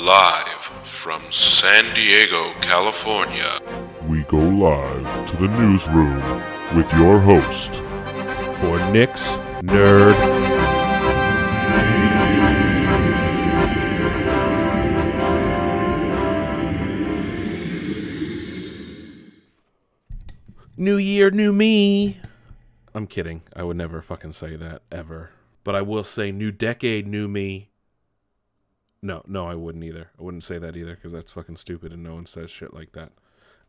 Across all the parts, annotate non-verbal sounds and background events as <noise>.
Live from San Diego, California. We go live to the newsroom with your host, for Nick's Nerd. New year, new me. I'm kidding. I would never fucking say that ever. But I will say new decade, new me. No, no, I wouldn't either. I wouldn't say that either because that's fucking stupid and no one says shit like that.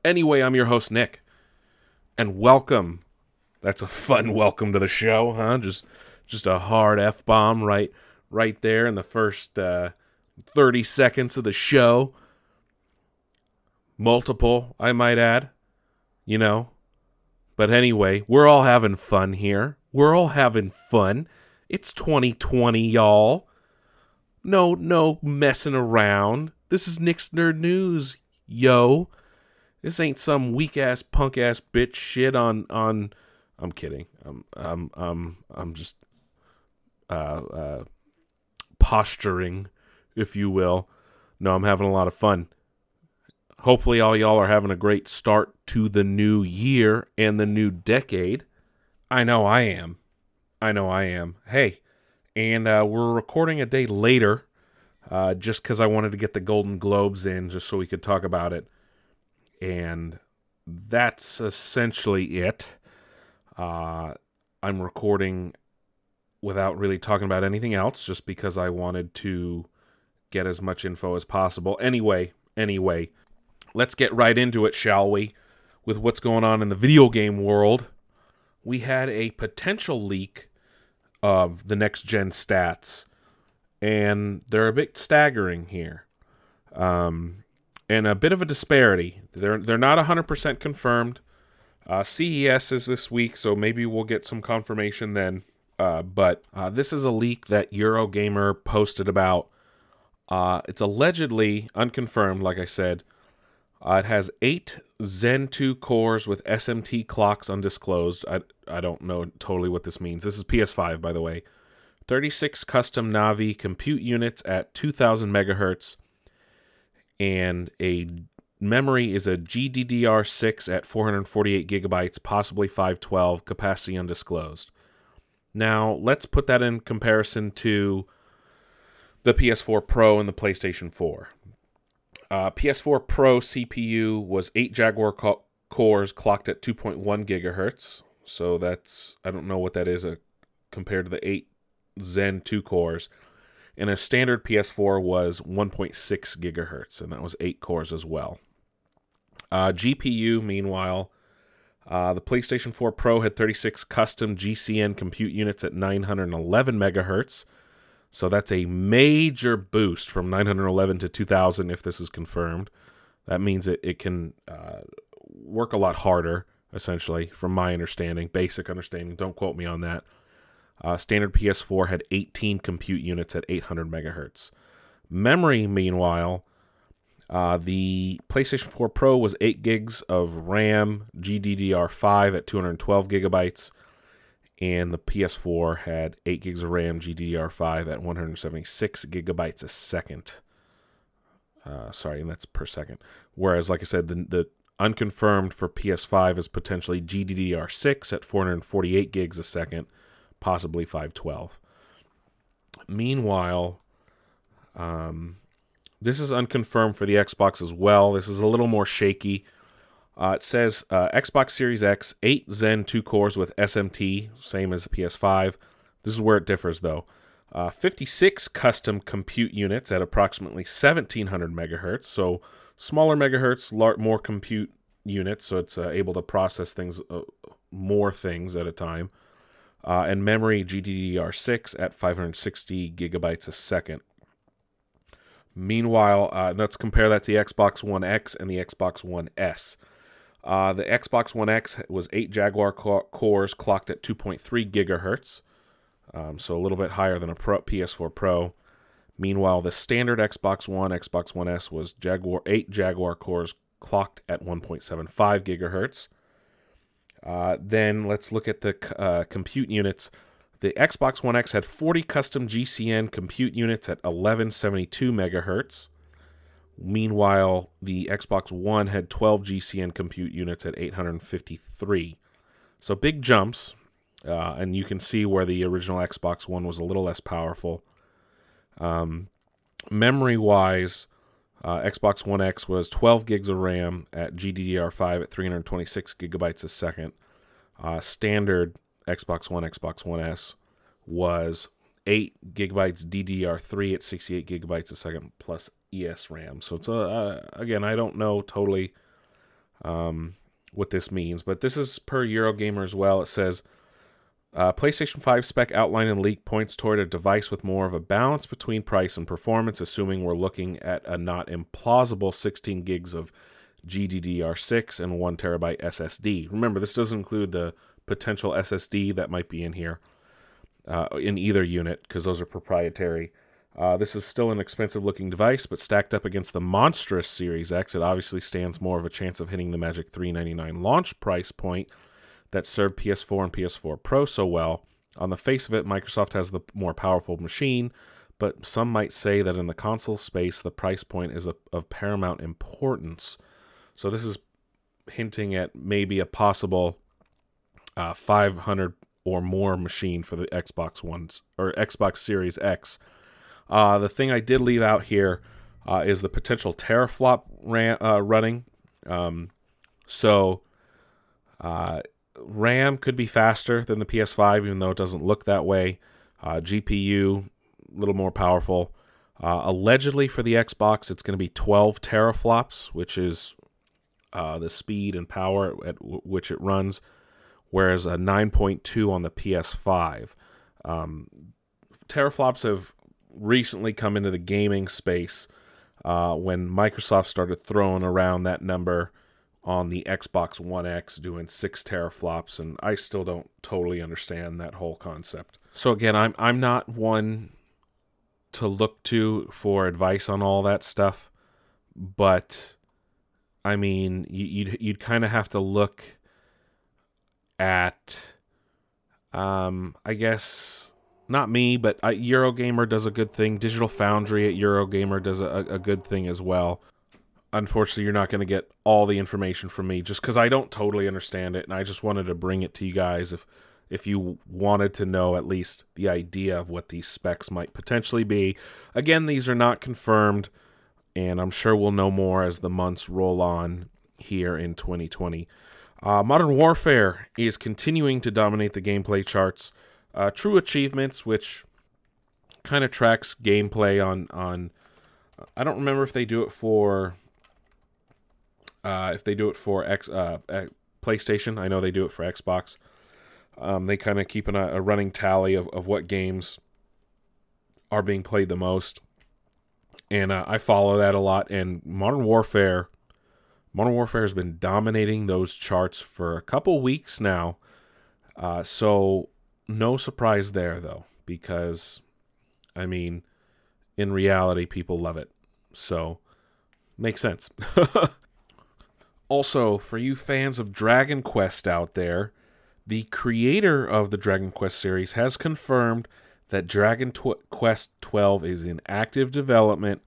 Anyway, I'm your host, Nick. And welcome. That's a fun welcome to the show, huh? Just just a hard F bomb right right there in the first uh, 30 seconds of the show. Multiple, I might add. You know. But anyway, we're all having fun here. We're all having fun. It's 2020, y'all. No, no messing around. This is Nick's Nerd News, yo. This ain't some weak ass punk ass bitch shit on on. I'm kidding. I'm I'm I'm I'm just uh, uh, posturing, if you will. No, I'm having a lot of fun. Hopefully, all y'all are having a great start to the new year and the new decade. I know I am. I know I am. Hey, and uh, we're recording a day later uh, just because I wanted to get the Golden Globes in just so we could talk about it. And that's essentially it. Uh, I'm recording without really talking about anything else just because I wanted to get as much info as possible. Anyway, anyway, let's get right into it, shall we? With what's going on in the video game world. We had a potential leak of the next gen stats, and they're a bit staggering here, um, and a bit of a disparity. They're they're not 100% confirmed. Uh, CES is this week, so maybe we'll get some confirmation then. Uh, but uh, this is a leak that Eurogamer posted about. Uh, it's allegedly unconfirmed, like I said. Uh, it has eight Zen 2 cores with SMT clocks undisclosed. I, I don't know totally what this means. This is PS5, by the way. 36 custom Navi compute units at 2000 megahertz. And a memory is a GDDR6 at 448 gigabytes, possibly 512, capacity undisclosed. Now, let's put that in comparison to the PS4 Pro and the PlayStation 4. Uh, PS4 Pro CPU was 8 Jaguar co- cores clocked at 2.1 gigahertz. So that's, I don't know what that is uh, compared to the 8 Zen 2 cores. And a standard PS4 was 1.6 gigahertz, and that was 8 cores as well. Uh, GPU, meanwhile, uh, the PlayStation 4 Pro had 36 custom GCN compute units at 911 megahertz. So that's a major boost from 911 to 2000 if this is confirmed. That means it, it can uh, work a lot harder, essentially, from my understanding, basic understanding. Don't quote me on that. Uh, standard PS4 had 18 compute units at 800 megahertz. Memory, meanwhile, uh, the PlayStation 4 Pro was 8 gigs of RAM, GDDR5 at 212 gigabytes and the PS4 had 8 gigs of RAM, GDDR5 at 176 gigabytes a second. Uh, sorry, and that's per second. Whereas, like I said, the, the unconfirmed for PS5 is potentially GDDR6 at 448 gigs a second, possibly 512. Meanwhile, um, this is unconfirmed for the Xbox as well. This is a little more shaky. Uh, it says uh, Xbox Series X, 8 Zen 2 cores with SMT, same as the PS5. This is where it differs though. Uh, 56 custom compute units at approximately 1700 megahertz, so smaller megahertz, lar- more compute units, so it's uh, able to process things, uh, more things at a time. Uh, and memory GDDR6 at 560 gigabytes a second. Meanwhile, let's compare that to the Xbox One X and the Xbox One S. Uh, the Xbox One X was 8 Jaguar cores clocked at 2.3 gigahertz, um, so a little bit higher than a Pro, PS4 Pro. Meanwhile, the standard Xbox One, Xbox One S was Jaguar 8 Jaguar cores clocked at 1.75 gigahertz. Uh, then let's look at the uh, compute units. The Xbox One X had 40 custom GCN compute units at 1172 megahertz. Meanwhile, the Xbox One had 12 GCN compute units at 853. So big jumps, uh, and you can see where the original Xbox One was a little less powerful. Um, memory wise, uh, Xbox One X was 12 gigs of RAM at GDDR5 at 326 gigabytes a second. Uh, standard Xbox One, Xbox One S was 8 gigabytes DDR3 at 68 gigabytes a second plus ES RAM. So it's a uh, again, I don't know totally um, what this means, but this is per Eurogamer as well. It says uh, PlayStation 5 spec outline and leak points toward a device with more of a balance between price and performance, assuming we're looking at a not implausible 16 gigs of GDDR6 and 1 terabyte SSD. Remember, this doesn't include the potential SSD that might be in here uh, in either unit because those are proprietary. Uh, this is still an expensive looking device, but stacked up against the monstrous Series X, it obviously stands more of a chance of hitting the magic 399 launch price point that served PS4 and PS4 Pro so well. On the face of it, Microsoft has the more powerful machine, but some might say that in the console space, the price point is of paramount importance. So this is hinting at maybe a possible uh, 500 or more machine for the Xbox Ones or Xbox Series X. Uh, the thing I did leave out here uh, is the potential teraflop ran, uh, running. Um, so uh, RAM could be faster than the PS5, even though it doesn't look that way. Uh, GPU a little more powerful. Uh, allegedly for the Xbox, it's going to be 12 teraflops, which is the speed and power at w- which it runs whereas a 9.2 on the PS5. Um, teraflops have recently come into the gaming space uh, when Microsoft started throwing around that number on the Xbox One X, doing six teraflops, and I still don't totally understand that whole concept. So again, I'm I'm not one to look to for advice on all that stuff, but I mean, you'd you'd kind of have to look at um I guess not me, but uh, Eurogamer does a good thing. Digital Foundry at Eurogamer does a, a good thing as well. Unfortunately, you're not going to get all the information from me just because I don't totally understand it, and I just wanted to bring it to you guys if if you wanted to know at least the idea of what these specs might potentially be. Again, these are not confirmed, and I'm sure we'll know more as the months roll on here in 2020. Uh, Modern Warfare is continuing to dominate the gameplay charts. Uh, True Achievements, which kind of tracks gameplay on on. I don't remember if they do it for. Uh, if they do it for X uh, PlayStation, I know they do it for Xbox. Um, they kind of keep an, a running tally of, of what games are being played the most, and uh, I follow that a lot. And Modern Warfare Modern Warfare has been dominating those charts for a couple weeks now. Uh, so, no surprise there, though, because, I mean, in reality, people love it. So, makes sense. <laughs> also, for you fans of Dragon Quest out there, the creator of the Dragon Quest series has confirmed that Dragon Tw- Quest 12 is in active development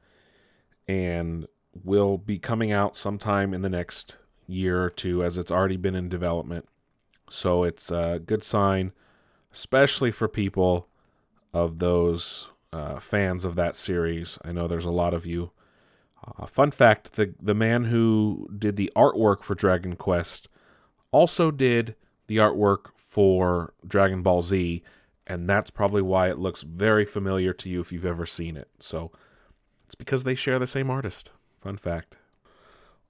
and will be coming out sometime in the next year or two, as it's already been in development. So it's a good sign, especially for people of those uh, fans of that series. I know there's a lot of you. Uh, fun fact the, the man who did the artwork for Dragon Quest also did the artwork for Dragon Ball Z, and that's probably why it looks very familiar to you if you've ever seen it. So it's because they share the same artist. Fun fact.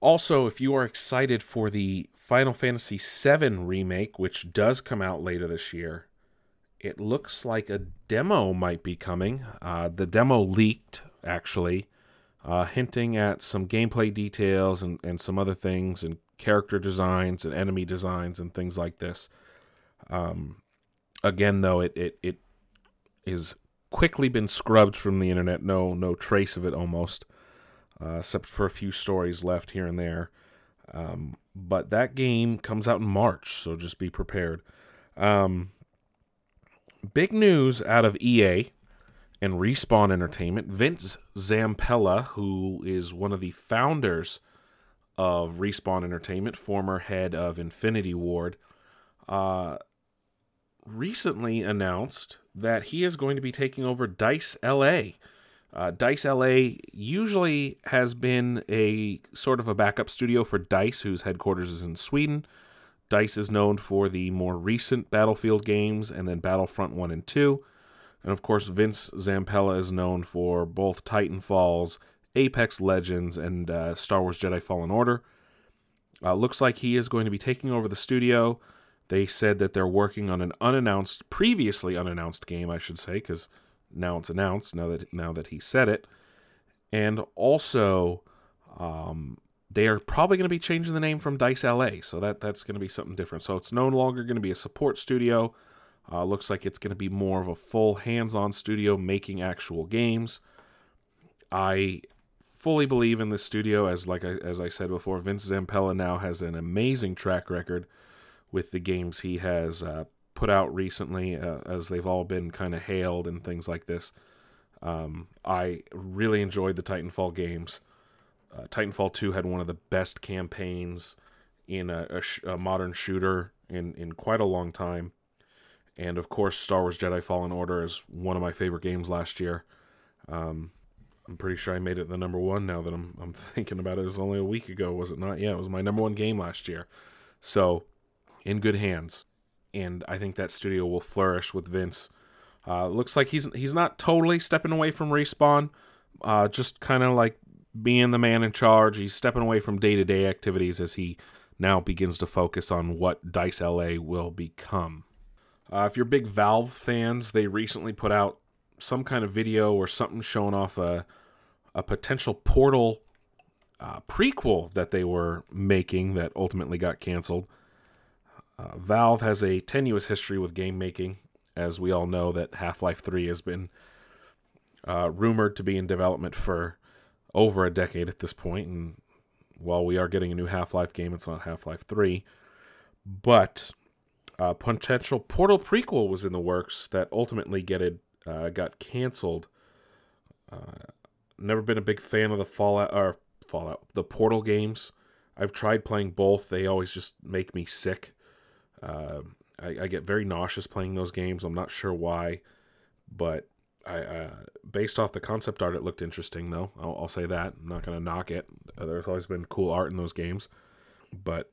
Also, if you are excited for the Final Fantasy VII remake, which does come out later this year, it looks like a demo might be coming. Uh, the demo leaked, actually, uh, hinting at some gameplay details and, and some other things, and character designs and enemy designs and things like this. Um, again, though, it, it, it is quickly been scrubbed from the internet. No, no trace of it almost uh, except for a few stories left here and there. Um, but that game comes out in March, so just be prepared. Um, big news out of EA and Respawn Entertainment. Vince Zampella, who is one of the founders of Respawn Entertainment, former head of Infinity Ward, uh, recently announced that he is going to be taking over Dice LA. Uh, Dice LA usually has been a sort of a backup studio for Dice, whose headquarters is in Sweden. Dice is known for the more recent Battlefield games and then Battlefront 1 and 2. And of course, Vince Zampella is known for both Titanfalls, Apex Legends, and uh, Star Wars Jedi Fallen Order. Uh, looks like he is going to be taking over the studio. They said that they're working on an unannounced, previously unannounced game, I should say, because now it's announced. Now that now that he said it, and also um, they are probably going to be changing the name from Dice LA, so that that's going to be something different. So it's no longer going to be a support studio. Uh, looks like it's going to be more of a full hands-on studio making actual games. I fully believe in this studio, as like I, as I said before, Vince Zampella now has an amazing track record with the games he has uh, put out recently, uh, as they've all been kind of hailed and things like this. Um, I really enjoyed the Titanfall games. Uh, Titanfall 2 had one of the best campaigns in a, a, sh- a, modern shooter in, in quite a long time. And of course, Star Wars Jedi Fallen Order is one of my favorite games last year. Um, I'm pretty sure I made it the number one now that I'm, I'm <laughs> thinking about it. It was only a week ago, was it not? Yeah, it was my number one game last year. So in good hands, and I think that studio will flourish with Vince. Uh, looks like he's he's not totally stepping away from respawn, uh, just kind of like being the man in charge. He's stepping away from day to day activities as he now begins to focus on what Dice LA will become. Uh, if you're big Valve fans, they recently put out some kind of video or something showing off a a potential Portal uh, prequel that they were making that ultimately got canceled. Uh, Valve has a tenuous history with game making, as we all know that Half Life 3 has been uh, rumored to be in development for over a decade at this point, and while we are getting a new Half Life game, it's not Half Life 3. But a potential Portal prequel was in the works that ultimately get it, uh, got canceled. Uh, never been a big fan of the Fallout or Fallout, the Portal games. I've tried playing both. They always just make me sick. Uh, I, I, get very nauseous playing those games. I'm not sure why, but I, uh, based off the concept art, it looked interesting though. I'll, I'll say that. I'm not to knock it. There's always been cool art in those games, but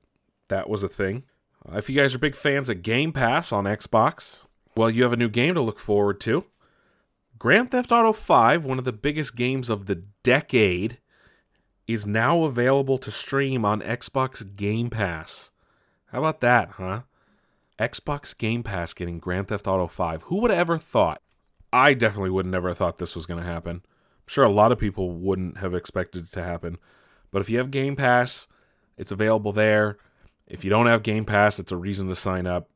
that was a thing. Uh, if you guys are big fans of Game Pass on Xbox, well, you have a new game to look forward to. Grand Theft Auto 5, one of the biggest games of the decade, is now available to stream on Xbox Game Pass. How about that, huh? Xbox Game Pass getting Grand Theft Auto 5. Who would have ever thought? I definitely would never have thought this was going to happen. I'm sure a lot of people wouldn't have expected it to happen. But if you have Game Pass, it's available there. If you don't have Game Pass, it's a reason to sign up.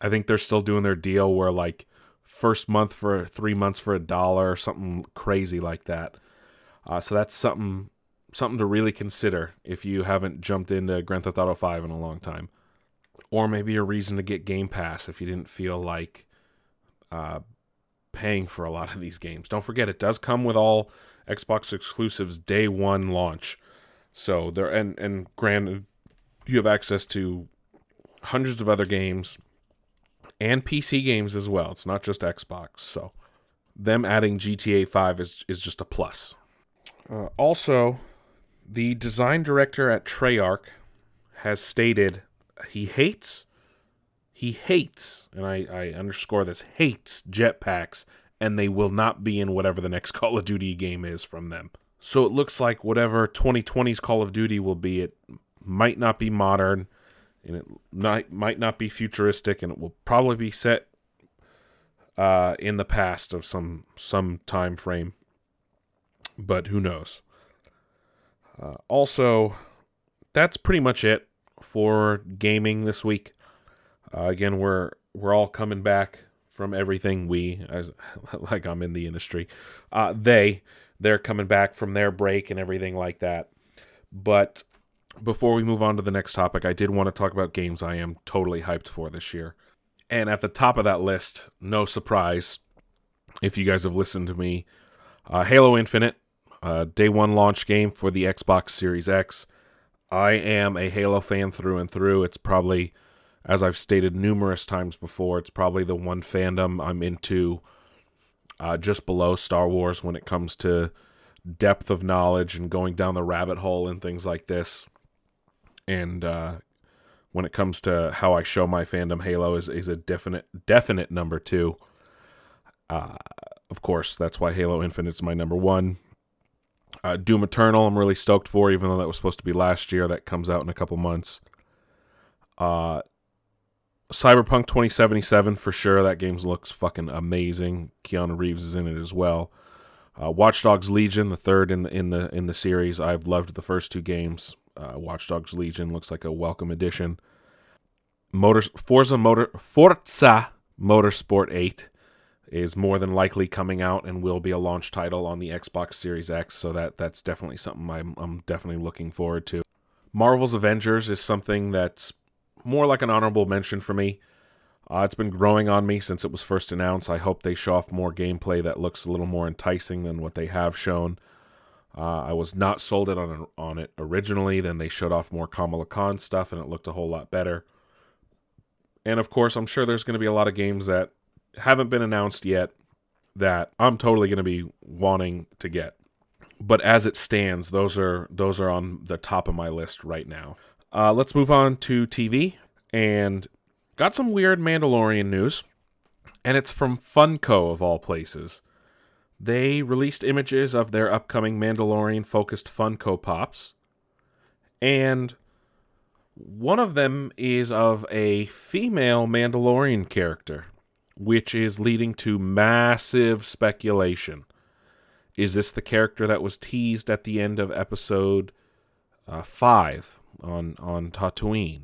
I think they're still doing their deal where like first month for three months for a dollar or something crazy like that. Uh, so that's something something to really consider if you haven't jumped into Grand Theft Auto 5 in a long time or maybe a reason to get Game Pass if you didn't feel like uh, paying for a lot of these games. Don't forget, it does come with all Xbox exclusives day one launch. So there, and and granted, you have access to hundreds of other games and PC games as well. It's not just Xbox. So them adding GTA 5 is is just a plus. Uh, also, the design director at Treyarch has stated he hates he hates and I, I underscore this hates jetpacks and they will not be in whatever the next <laughs> call of duty game is from them. So it looks like whatever 2020's call of duty will be it might not be modern and it might might not be futuristic and it will probably be set uh, in the past of some some time frame. But who knows? Uh, also that's pretty much it for gaming this week. Uh, again, we're we're all coming back from everything. We, as <laughs> like I'm in the industry, uh, they they're coming back from their break and everything like that. But before we move on to the next topic, I did want to talk about games I am totally hyped for this year. And at the top of that list, no surprise, if you guys have listened to me. Uh, Halo Infinite, uh, day one launch game for the Xbox Series X. I am a Halo fan through and through. It's probably, as I've stated numerous times before, it's probably the one fandom I'm into uh, just below Star Wars when it comes to depth of knowledge and going down the rabbit hole and things like this. And uh, when it comes to how I show my fandom, Halo is, is a definite definite number two. Uh, of course, that's why Halo Infinite's my number one. Uh, Doom Eternal, I'm really stoked for, even though that was supposed to be last year. That comes out in a couple months. Uh, Cyberpunk 2077 for sure. That game looks fucking amazing. Keanu Reeves is in it as well. Uh, Watch Dogs Legion, the third in the in the in the series. I've loved the first two games. Uh, Watch Dogs Legion looks like a welcome addition. Motor Forza Motor Forza Motorsport 8 is more than likely coming out and will be a launch title on the Xbox Series X. So that that's definitely something I'm I'm definitely looking forward to. Marvel's Avengers is something that's more like an honorable mention for me. Uh, it's been growing on me since it was first announced. I hope they show off more gameplay that looks a little more enticing than what they have shown. Uh, I was not sold it on on it originally. Then they showed off more Kamala Khan stuff, and it looked a whole lot better. And of course, I'm sure there's going to be a lot of games that haven't been announced yet that I'm totally going to be wanting to get. But as it stands, those are those are on the top of my list right now. Uh, let's move on to TV and got some weird Mandalorian news, and it's from Funko of all places. They released images of their upcoming Mandalorian focused Funko Pops, and one of them is of a female Mandalorian character which is leading to massive speculation. Is this the character that was teased at the end of episode uh, five on on Tatooine?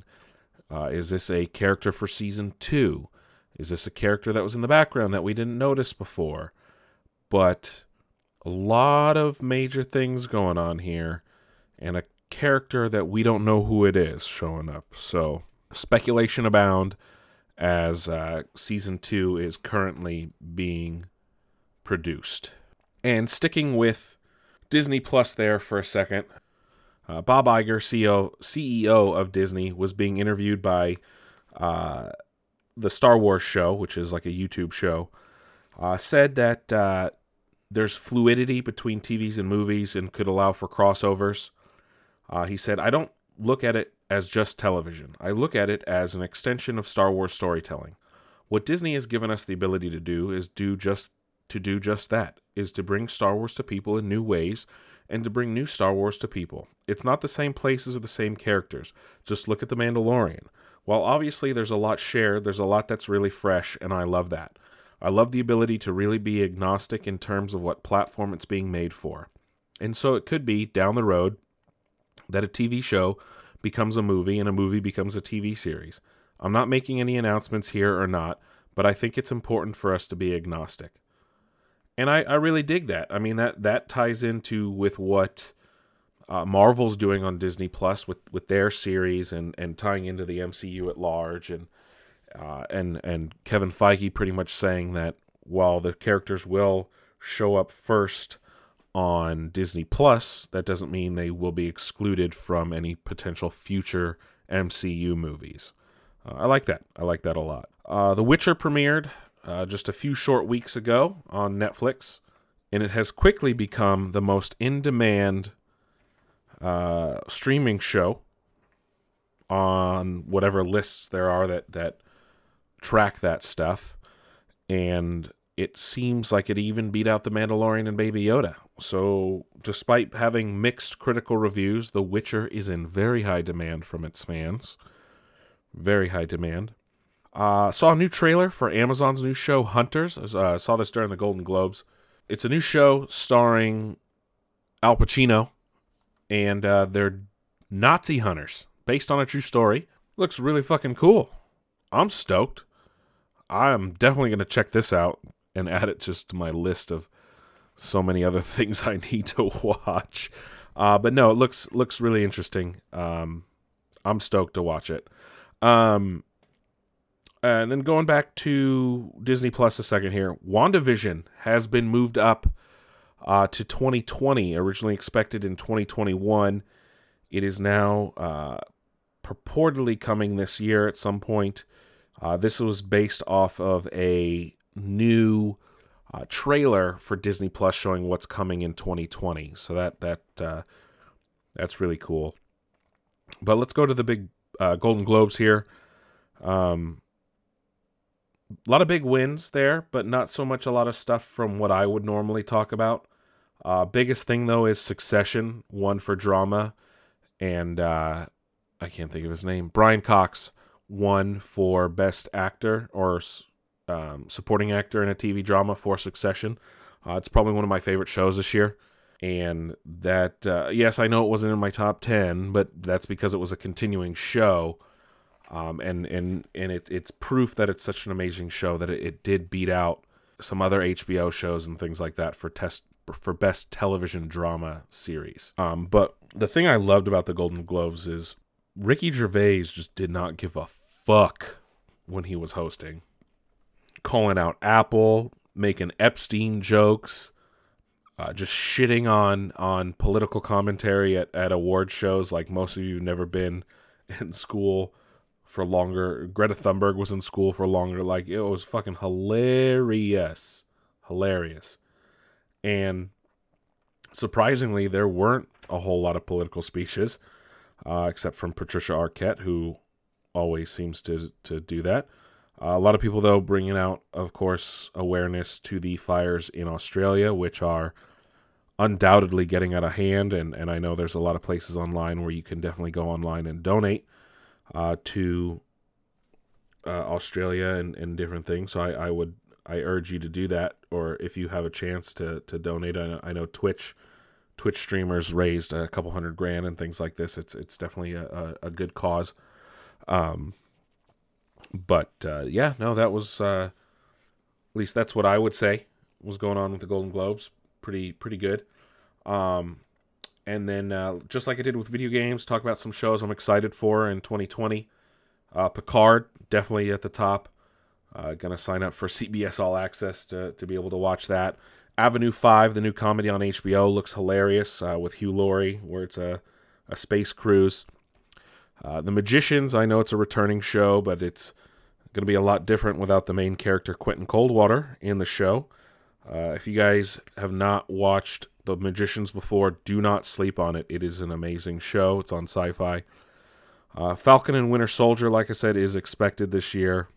Uh, is this a character for season two? Is this a character that was in the background that we didn't notice before? But a lot of major things going on here, and a character that we don't know who it is showing up. So speculation abound as uh, season two is currently being produced. And sticking with Disney Plus there for a second, uh, Bob Iger, CEO, CEO of Disney, was being interviewed by uh, the Star Wars show, which is like a YouTube show, uh, said that uh, there's fluidity between TVs and movies and could allow for crossovers. Uh, he said, I don't look at it as just television. I look at it as an extension of Star Wars storytelling. What Disney has given us the ability to do is do just to do just that, is to bring Star Wars to people in new ways and to bring new Star Wars to people. It's not the same places or the same characters. Just look at The Mandalorian. While obviously there's a lot shared, there's a lot that's really fresh, and I love that. I love the ability to really be agnostic in terms of what platform it's being made for. And so it could be down the road that a TV show becomes a movie and a movie becomes a TV series. I'm not making any announcements here or not, but I think it's important for us to be agnostic. And I, I really dig that. I mean that that ties into with what uh, Marvel's doing on Disney Plus with, with their series and, and tying into the MCU at large and uh, and and Kevin Feige pretty much saying that while the characters will show up first on Disney Plus, that doesn't mean they will be excluded from any potential future MCU movies. Uh, I like that. I like that a lot. Uh, the Witcher premiered uh, just a few short weeks ago on Netflix, and it has quickly become the most in demand uh, streaming show on whatever lists there are that, that track that stuff. And it seems like it even beat out The Mandalorian and Baby Yoda. So, despite having mixed critical reviews, The Witcher is in very high demand from its fans. Very high demand. Uh, saw a new trailer for Amazon's new show, Hunters. Uh, saw this during the Golden Globes. It's a new show starring Al Pacino, and uh, they're Nazi hunters based on a true story. Looks really fucking cool. I'm stoked. I'm definitely going to check this out and add it just to my list of so many other <laughs> things I need to watch. Uh, but no, it looks looks really interesting. Um, I'm stoked to watch it. Um, and then going back to Disney Plus a second here, WandaVision has been moved up uh, to 2020, originally expected in 2021. It is now uh, purportedly coming this year at some point. Uh, this was based off of a new uh, trailer for Disney Plus showing what's coming in 2020. So that that uh, that's really cool. But let's go to the big uh, Golden Globes here. Um, a lot of big wins there, but not so much a lot of stuff from what I would normally talk about. Uh, biggest thing though is Succession, won for drama, and uh, I can't think of his name. Brian Cox won for best actor or um, supporting actor in a TV drama for Succession. Uh, it's probably one of my favorite shows this year. And that, uh, yes, I know it wasn't in my top 10, but that's because it was a continuing show. Um, and and and it, it's proof that it's such an amazing show that it, it did beat out some other HBO shows and things like that for test for best television drama series. Um, but the thing I loved about the Golden Globes is Ricky Gervais just did not give a fuck when he was hosting, calling out Apple, making Epstein jokes, uh, just shitting on on political commentary at, at award shows like most of you have never been <laughs> in school for longer. Greta Thunberg was in school for longer. Like it was fucking hilarious, hilarious, and surprisingly, there weren't a whole lot of political speeches, uh, except from Patricia Arquette, who always seems to to do that. Uh, a lot of people, though, bringing out, of course, awareness to the fires in Australia, which are undoubtedly getting out of hand. And, and I know there's a lot of places online where you can definitely go online and donate uh, to uh, Australia and, and different things. So I, I would I urge you to do that, or if you have a chance to to donate. I know, I know Twitch Twitch streamers raised a couple hundred grand and things like this. It's it's definitely a, a, a good cause. Um, but uh, yeah, no, that was uh, at least that's what I would say was going on with the Golden Globes. Pretty pretty good. Um, and then uh, just like I did with video games, talk about some shows I'm excited for in 2020. Uh, Picard definitely at the top. Uh, gonna sign up for CBS All Access to to be able to watch that. Avenue Five, the new comedy on HBO, looks hilarious uh, with Hugh Laurie, where it's a a space cruise. Uh, the Magicians, I know it's a returning show, but it's going to be a lot different without the main character Quentin Coldwater in the show. Uh, if you guys have not watched The Magicians before, do not sleep on it. It is an amazing show. It's on Sci-Fi. Uh, Falcon and Winter Soldier, like I said, is expected this year.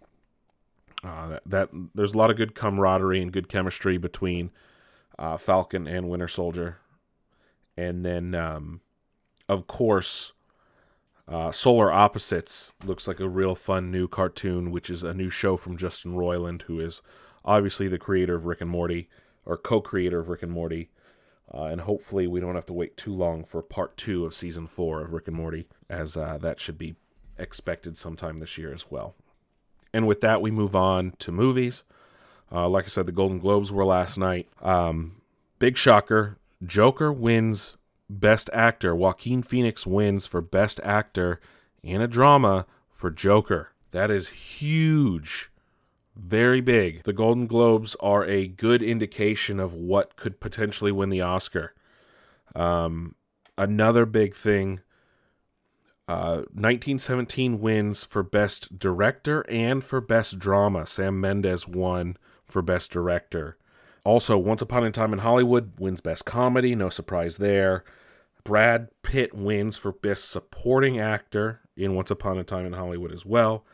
Uh, that, that, there's a lot of good camaraderie and good chemistry between uh, Falcon and Winter Soldier, and then um, of course uh, Solar Opposites looks like a real fun new cartoon, which is a new show from Justin Roiland, who is obviously the creator of Rick and Morty, or co creator of Rick and Morty. Uh, and hopefully, we don't have to wait too long for part two of season four of Rick and Morty, as uh, that should be expected sometime this year as well. And with that, we move on to movies. Uh, like I said, the Golden Globes were last night. Um, big shocker Joker wins Best Actor. Joaquin Phoenix wins for Best Actor in a drama for Joker. That is huge. Very big. The Golden Globes are a good indication of what could potentially win the Oscar. Um, another big thing uh, 1917 wins for Best Director and for Best Drama. Sam Mendes won for Best Director. Also, Once Upon a Time in Hollywood wins Best Comedy, no surprise there. Brad Pitt wins for Best Supporting Actor in Once Upon a Time in Hollywood as well.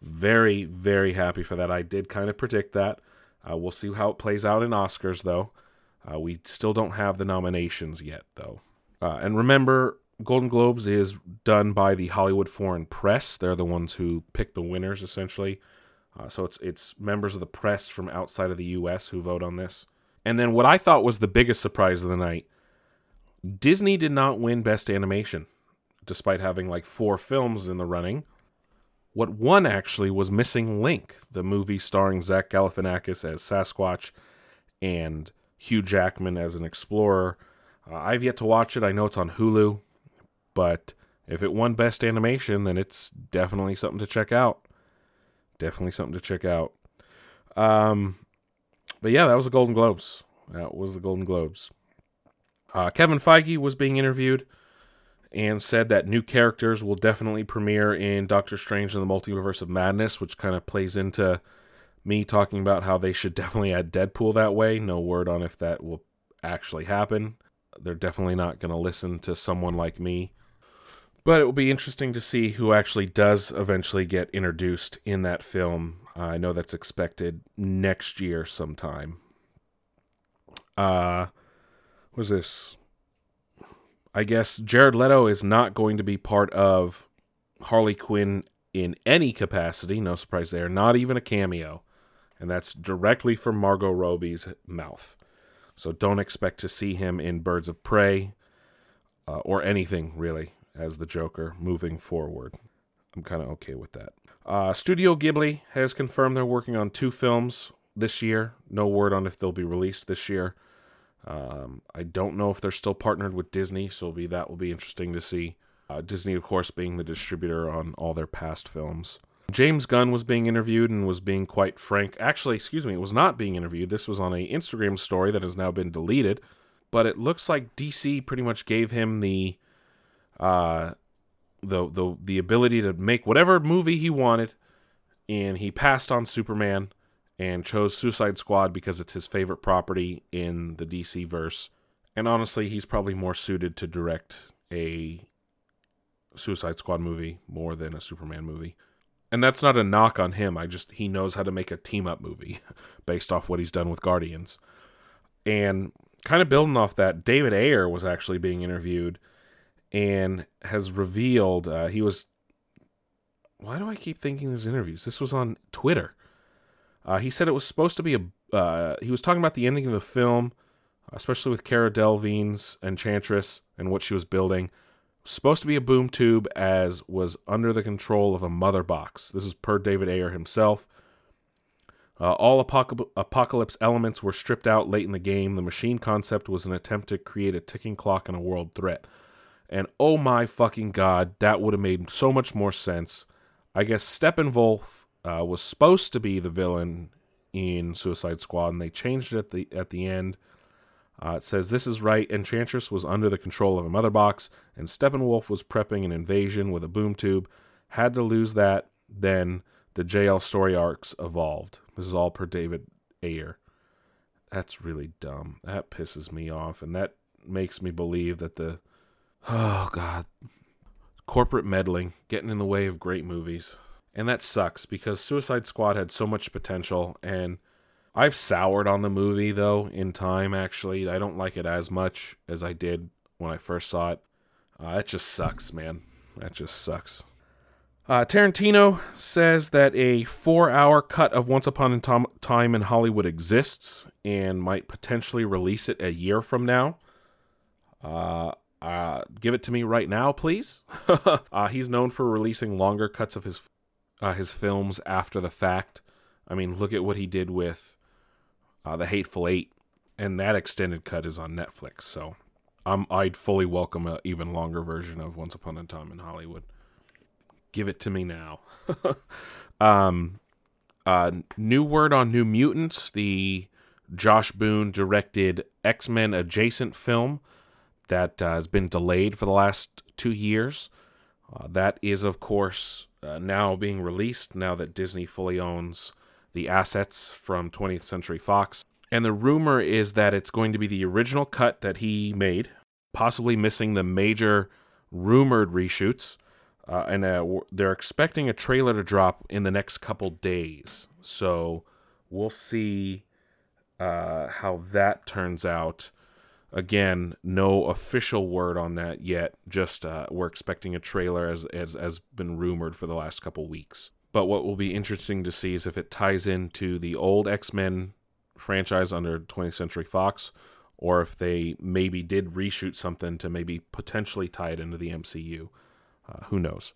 Very, very happy for that. I did kind of predict that. Uh, we'll see how it plays out in Oscars, though. Uh, we still don't have the nominations yet, though. Uh, and remember, Golden Globes is done by the Hollywood Foreign Press. They're the ones who pick the winners, essentially. Uh, so it's it's members of the press from outside of the U.S. who vote on this. And then what I thought was the biggest surprise of the night: Disney did not win Best Animation, despite having like four films in the running. What won actually was Missing Link, the movie starring Zach Galifianakis as Sasquatch and Hugh Jackman as an explorer. Uh, I've yet to watch it. I know it's on Hulu, but if it won Best Animation, then it's definitely something to check out. definitely something to check out. Um, but yeah, that was the Golden Globes. That was the Golden Globes. Uh, Kevin Feige was being interviewed and said that new characters will definitely premiere in Doctor Strange and the Multiverse of Madness, which kind of plays into me talking about how they should <laughs> definitely add Deadpool that way. No word on if that will actually happen. They're definitely not going to listen to someone like me. But it will be interesting to see who actually does eventually get introduced in that film. Uh, I know that's expected next year sometime. Uh, was this? I guess Jared Leto is not going to be part of Harley Quinn in any capacity. No surprise there. Not even a cameo. And that's directly from Margot Robbie's mouth. So don't expect to see him in Birds of Prey uh, or anything really as the Joker moving forward. I'm kind of okay with that. Uh, Studio Ghibli has confirmed they're working on two films this year. No word on if they'll be released this year. Um, I don't know if they're still partnered with Disney, so be, that will be interesting to see. Uh, Disney, of course, being the distributor on all their past films. James Gunn was being interviewed and was being quite frank. Actually, excuse me, it was not being interviewed. This was on a Instagram story that has now been deleted. But it looks like DC pretty much gave him the uh, the the the ability to make whatever movie he wanted, and he passed on Superman and chose Suicide Squad because it's his favorite property in the DC verse. And honestly, he's probably more suited to direct a Suicide Squad movie more than a Superman movie. And that's not a knock on him. I just he knows how to make a team up movie <laughs> based off what he's done with Guardians. And kind of building off that, David Ayer was actually being interviewed and has revealed uh, he was. Why do I keep thinking these interviews? This was on Twitter. Uh, he said it was supposed to be a. Uh, he was talking about the ending of the film, especially with Cara Delevingne's Enchantress and what she was building. Supposed to be a boom tube, as was under the control of a mother box. This is per David Ayer himself. Uh, all apoc- apocalypse elements were stripped out late in the game. The machine concept was an attempt to create a ticking clock and a world threat. And oh my fucking god, that would have made so much more sense. I guess Steppenwolf uh, was supposed to be the villain in Suicide Squad, and they changed it at the at the end. Uh, it says this is right. Enchantress was under the control of a mother box, and Steppenwolf was prepping an invasion with a boom tube. Had to lose that, then the JL story arcs evolved. This is all per David Ayer. That's really dumb. That pisses me off, and that makes me believe that the <sighs> oh god, corporate meddling getting in the way of great movies. And that sucks because Suicide Squad had so much potential and I've soured on the movie though in time actually. I don't like it as much as I did when I first saw it. Uh, that just sucks, man. That just sucks. Uh, Tarantino says that a four hour cut of Once Upon a Time in Hollywood exists and might potentially release it a year from now. Uh, uh, give it to me right now, please. <laughs> uh, he's known for releasing longer cuts of his uh, his films after the fact. I mean, look at what he did with uh, the Hateful Eight, and that extended cut is on Netflix. So, um, I'd fully welcome an even longer version of Once Upon a Time in Hollywood. Give it to me now. <laughs> um, uh, new word on New Mutants, the Josh Boone directed X Men adjacent film that uh, has been delayed for the last two years. Uh, that is, of course, uh, now being released now that Disney fully owns the assets from 20th Century Fox. And the rumor is that it's going to be the original cut that he made, possibly missing the major rumored reshoots. Uh, and uh, they're expecting a trailer to drop in the next couple days. So we'll see uh, how that turns out. Again, no official word on that yet. Just uh, we're expecting a trailer as as has been rumored for the last couple weeks. But what will be interesting to see is if it ties into the old X Men franchise under 20th Century Fox, or if they maybe did reshoot something to maybe potentially tie it into the MCU. Uh, who knows?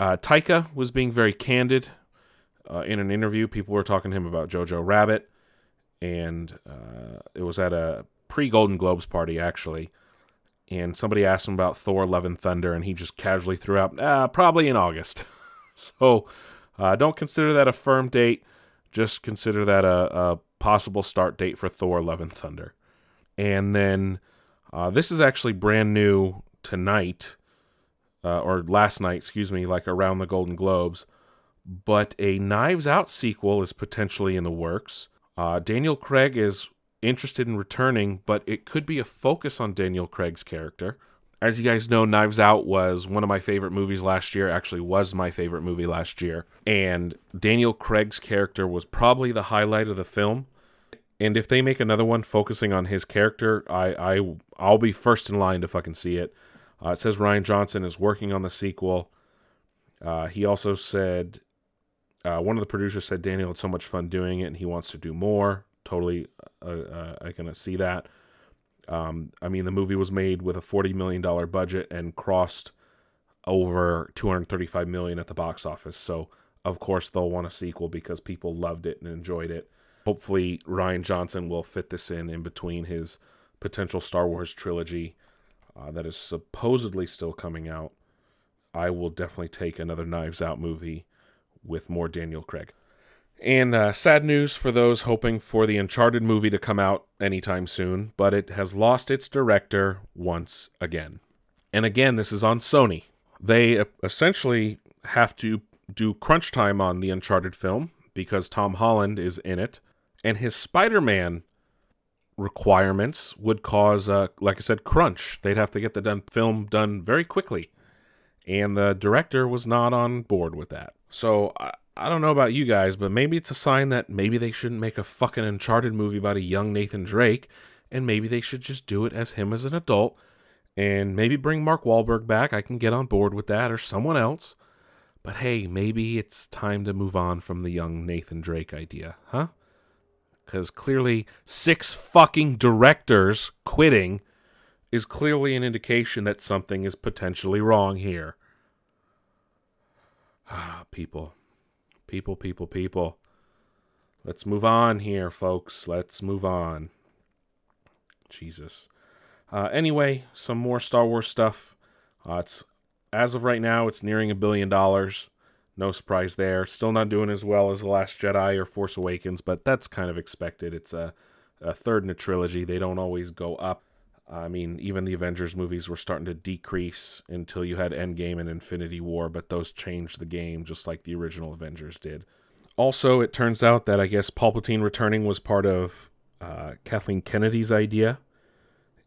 Uh, Taika was being very candid uh, in an interview. People were talking to him about Jojo Rabbit, and uh, it was at a pre Golden Globes party actually, and somebody asked him about Thor: Love and Thunder, and he just casually threw out, uh, probably in August. <laughs> so Uh, don't consider that a firm date. Just consider that a, a possible start date for Thor: Love and Thunder. And then uh, this is actually brand new tonight, uh, or last night, excuse me, like around the Golden Globes. But a Knives Out sequel is potentially in the works. Uh, Daniel Craig is interested in returning, but it could be a focus on Daniel Craig's character. As you guys know, Knives Out was one of my favorite movies last year, actually, was my favorite movie last year. And Daniel Craig's character was probably the highlight of the film. And if they make another one focusing on his character, I, I I'll be first in line to fucking see it. Uh, it says Rian Johnson is working on the sequel. Uh, he also said uh, one of the producers said Daniel had so much fun doing it and he wants to do more. Totally, uh, uh, I can see that. Um, I mean, the movie was made with a forty million dollar budget and crossed over two hundred thirty five million at the box office. So of course they'll want a sequel because people loved it and enjoyed it hopefully Rian Johnson will fit this in in between his potential Star Wars trilogy uh, that is supposedly still coming out. I will definitely take another Knives Out movie with more Daniel Craig. And uh, sad news for those hoping for the Uncharted movie to come out anytime soon, but it has lost its director once again. And again, this is on Sony. They essentially have to do crunch time on the Uncharted film because Tom Holland is in it and his Spider-Man requirements would cause, uh, like I said, crunch. They'd have to get the done film done very quickly, and the director was not on board with that. So I, don't know about you guys, but maybe it's a sign that maybe they shouldn't make a fucking Uncharted movie about a young Nathan Drake, and maybe they should just do it as him as an adult, and maybe bring Mark Wahlberg back. I can get on board with that, or someone else. But hey, maybe it's time to move on from the young Nathan Drake idea, huh? because clearly six fucking directors quitting is clearly an indication that something is potentially wrong here. Ah, <sighs> people, people, people, people. Let's move on here, folks. Let's move on. Jesus. Uh, anyway, some more Star Wars stuff. Uh, it's as of right now, it's nearing a billion dollars. No surprise there. Still not doing as well as The Last Jedi or Force Awakens, but that's kind of expected. It's a, a third in a trilogy. They don't always go up. I mean, even the Avengers movies were starting to decrease until you had Endgame and Infinity War, but those changed the game just like the original Avengers did. Also, it turns out that I guess Palpatine returning was part of uh, Kathleen Kennedy's idea.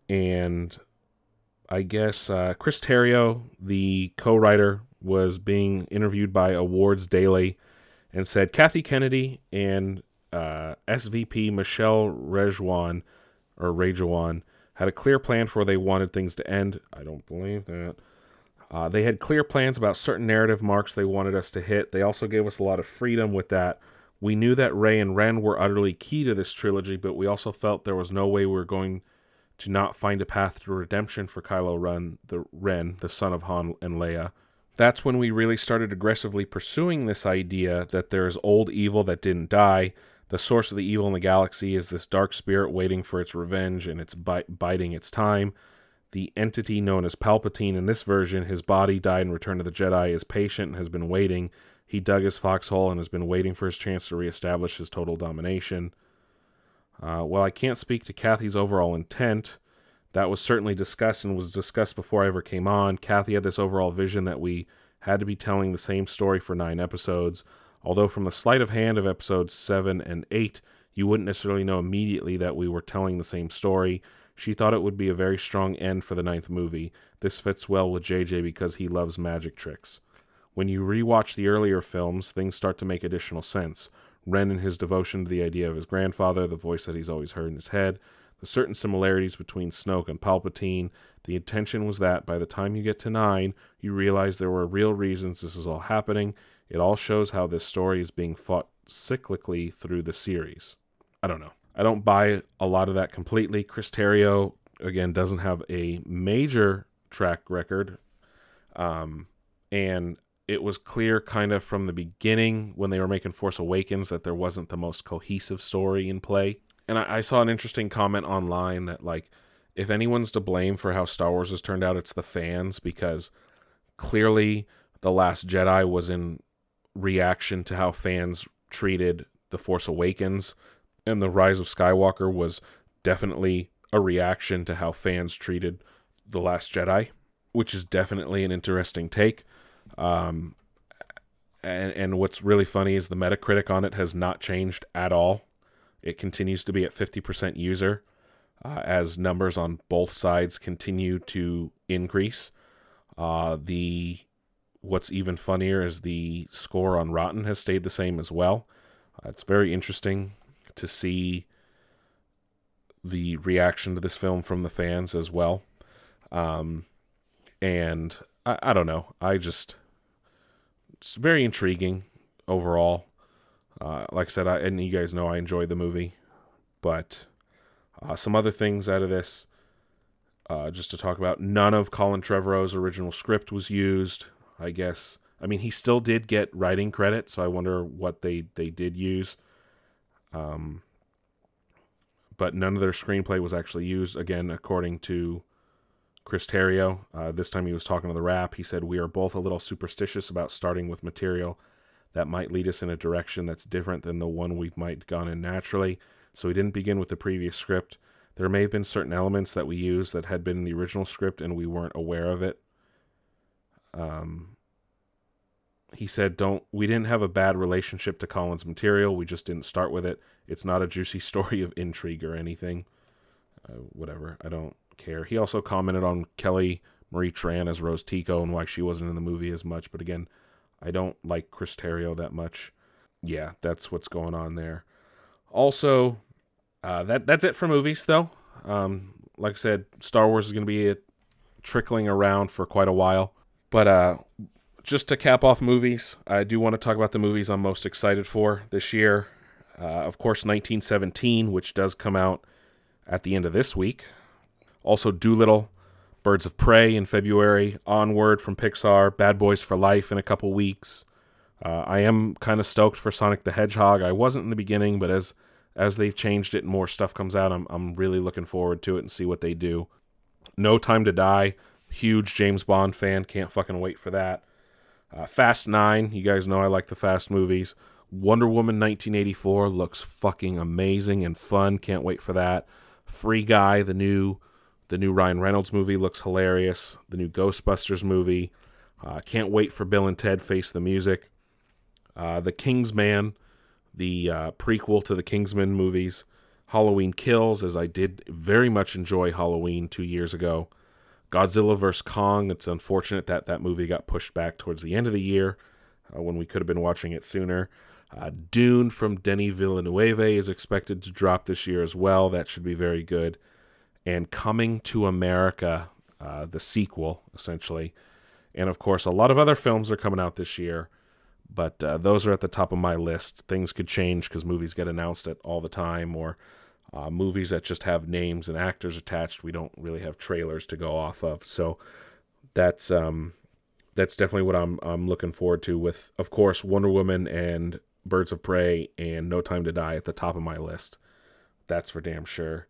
And I guess uh, Chris Terrio, the co writer was being interviewed by Awards Daily and said Kathy Kennedy and uh, SVP Michelle Rejwan or Rejawan had a clear plan for where they wanted things to end. I don't believe that. Uh, they had clear plans about certain narrative marks they wanted us to hit. They also gave us a lot of freedom with that. We knew that Rey and Ren were utterly key to this trilogy, but we also felt there was no way we were going to not find a path to redemption for Kylo Ren, the Ren, the son of Han and Leia that's when we really started aggressively pursuing this idea that there is old evil that didn't die. The source of the evil in the galaxy is this dark spirit waiting for its revenge and it's bi- biding its time. The entity known as Palpatine in this version, his body died in Return of the Jedi, is patient and has been waiting. He dug his foxhole and has been waiting for his chance to reestablish his total domination. Uh, while I can't speak to Kathy's overall intent, that was certainly discussed and was discussed before I ever came on. Kathy had this overall vision that we had to be telling the same story for nine episodes. Although, from the sleight of hand of episodes seven and eight, you wouldn't necessarily know immediately that we were telling the same story. She thought it would be a very strong end for the ninth movie. This fits well with JJ because he loves magic tricks. When you rewatch the earlier films, things start to make additional sense. Ren and his devotion to the idea of his grandfather, the voice that he's always heard in his head, the certain similarities between Snoke and Palpatine. The intention was that by the time you get to 9, you realize there were real reasons this is all happening. It all shows how this story is being fought cyclically through the series. I don't know. I don't buy a lot of that completely. Chris Terrio, again, doesn't have a major track record. Um, and it was clear kind of from the beginning when they were making Force Awakens that there wasn't the most cohesive story in play and I, I saw an interesting comment online that like if anyone's to blame for how Star Wars has turned out, it's the fans because clearly the Last Jedi was in reaction to how fans treated The Force Awakens and The Rise of Skywalker was definitely a reaction to how fans treated The Last Jedi, which is definitely an interesting take. Um, and, and what's really funny is the Metacritic on it has not changed at all. It continues to be at 50% user uh, as numbers on both sides continue to increase. Uh, the what's even funnier is the score on Rotten has stayed the same as well. Uh, it's very interesting to see the reaction to this film from the fans as well. Um, and I, I don't know. I just it's very intriguing overall. Uh, like I said, I, and you guys know I enjoyed the movie, but uh, some other things out of this, uh, just to talk about. None of Colin Trevorrow's original script was used. I guess. I mean, he still did get writing credit, so I wonder what they they did use. Um, but none of their screenplay was actually used. Again, according to Chris Terrio, uh, this time he was talking to the Wrap. He said, "We are both a little superstitious about starting with material that might lead us in a direction that's different than the one we might gone in naturally. So we didn't begin with the previous script. There may have been certain elements that we used that had been in the original script and we weren't aware of it. Um, he said, "Don't. We didn't have a bad relationship to Colin's material. We just didn't start with it. It's not a juicy <laughs> story of intrigue or anything. Uh, whatever. I don't care." He also commented on Kelly Marie Tran as Rose Tico and why she wasn't in the movie as much. But again, I don't like Chris Terrio that much. Yeah, that's what's going on there. Also, uh, that that's it for movies, though. Um, like I said, Star Wars is going to be trickling around for quite a while. But uh, just to cap off movies, I do want to talk about the movies I'm most excited for this year. Uh, of course, 1917, which does come out at the end of this week. Also, Dolittle, Birds of Prey in February, Onward from Pixar, Bad Boys for Life in a couple weeks. Uh, I am kind of stoked for Sonic the Hedgehog. I wasn't in the beginning, but as as they've changed it and more stuff comes out, I'm I'm really looking forward to it and see what they do. No Time to Die, huge James Bond fan, can't fucking wait for that. Uh, Fast Nine, you guys know I like the Fast movies. Wonder Woman 1984 looks fucking amazing and fun. Can't wait for that. Free Guy, the new the new Ryan Reynolds movie looks hilarious. The new Ghostbusters movie. Uh, can't wait for Bill and Ted Face the Music. Uh, the Kingsman, the uh, prequel to the Kingsman movies. Halloween Kills, as I did very much enjoy Halloween two years ago. Godzilla vs. Kong, it's unfortunate that that movie got pushed back towards the end of the year uh, when we could have been watching it sooner. Uh, Dune from Denis Villeneuve is expected to drop this year as well. That should be very good. And Coming to America, uh, the sequel, essentially. And of course, a lot of other films are coming out this year, but uh, those are at the top of my list. Things could change because movies get announced at all the time, or uh, movies that just have names and actors attached. We don't really have trailers to go off of, so that's um, that's definitely what I'm I'm looking forward to. With of course Wonder Woman and Birds of Prey and No Time to Die at the top of my list. That's for damn sure.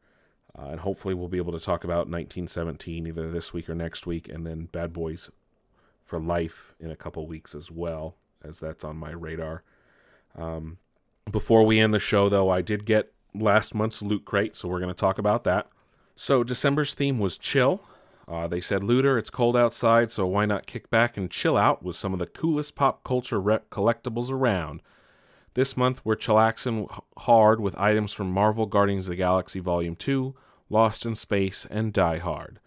Uh, and hopefully we'll be able to talk about 1917 either this week or next week, and then Bad Boys for Life in a couple weeks as well, as that's on my radar. Um, before we end the show, though, I did get last month's loot crate, so we're going to talk about that. So December's theme was chill. Uh, they said, Looter, it's cold outside, so why not kick back and chill out with some of the coolest pop culture rep collectibles around? This month, we're chillaxing hard with items from Marvel Guardians of the Galaxy Volume 2, Lost in Space, and Die Hard.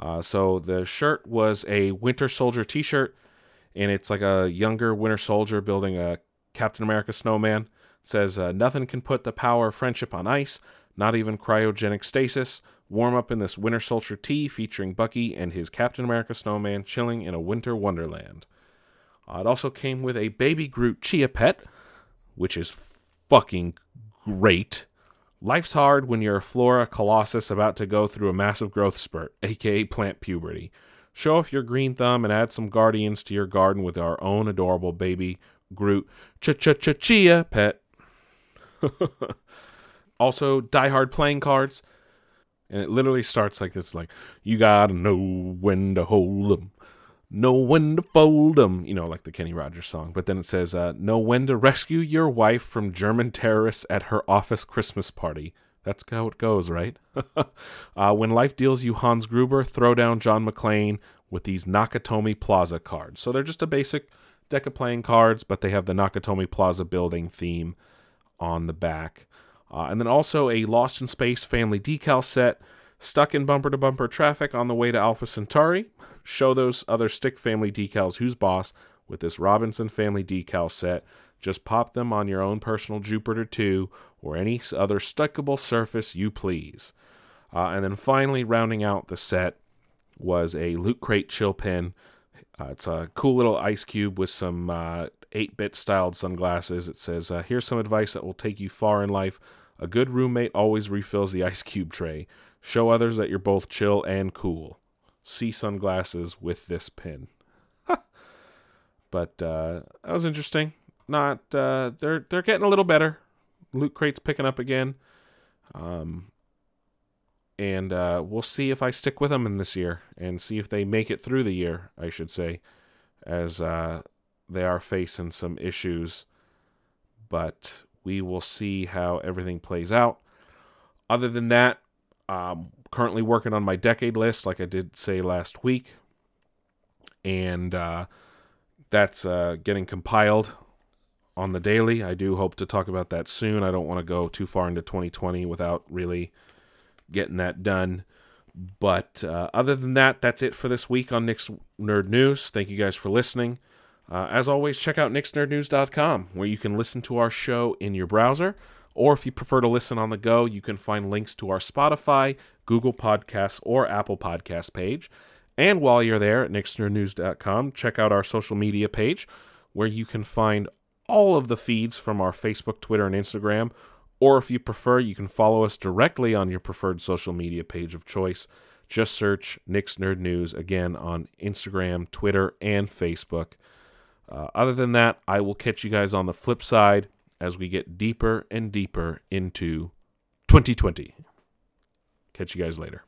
Uh, so the shirt was a Winter Soldier t shirt, and it's like a younger Winter Soldier building a Captain America snowman. Says, uh, Nothing can put the power of friendship on ice, not even cryogenic stasis. Warm up in this Winter Soldier tea featuring Bucky and his Captain America snowman chilling in a winter wonderland. Uh, it also came with a Baby Groot Chia Pet, which is fucking great. Life's hard when you're a flora colossus about to go through a massive growth spurt, aka plant puberty. Show off your green thumb and add some guardians to your garden with our own adorable baby Groot Ch Ch Ch Chia pet. <laughs> also, Die Hard playing cards. And it literally starts like this like, you gotta know when to hold 'em, know when to fold 'em, you know, like the Kenny Rogers song. But then it says, uh, know when to rescue your wife from German terrorists at her office Christmas party. That's how it goes, right? <laughs> uh, when life deals you Hans Gruber, throw down John McClane with these Nakatomi Plaza cards. So they're just a basic deck of playing cards, but they have the Nakatomi Plaza building theme on the back. Uh, and then also a Lost in Space family decal set, stuck in bumper to bumper traffic on the way to Alpha Centauri. Show those other stick family decals who's boss with this Robinson family decal set. Just pop them on your own personal Jupiter 2 or any other stuckable surface you please. Uh, and then finally, rounding out the set was a Loot Crate chill pin. Uh, it's a cool little ice cube with some 8 uh, bit styled sunglasses. It says, uh, Here's some advice that will take you far in life. A good roommate always refills the ice cube tray. Show others that you're both chill and cool. See sunglasses with this pin. <laughs> but uh, that was interesting not uh, they're they're getting a little better. Loot crate's picking up again, um, and uh, we'll see if I stick with them in this year and see if they make it through the year. I should say, as uh, they are facing some issues, but we will see how everything plays out. Other than that, I'm currently working on my decade list, like I did say last week, and uh, that's uh, getting compiled on the daily. I do hope to talk about that soon. I don't want to go too far into 2020 without really getting that done. But uh, other than that, that's it for this week on Nick's Nerd News. Thank you guys for listening. Uh, as always, check out nicksnerdnews.com where you can listen to our show in your browser. Or if you prefer to listen on the go, you can find links to our Spotify, Google Podcasts, or Apple Podcast page. And while you're there at nicksnerdnews.com, check out our social media page where you can find all of the feeds from our Facebook, Twitter, and Instagram. Or if you prefer, you can follow us directly on your preferred social media page of choice. Just search Nick's Nerd News again on Instagram, Twitter, and Facebook. Uh, other than that, I will catch you guys on the flip side as we get deeper and deeper into 2020. Catch you guys later.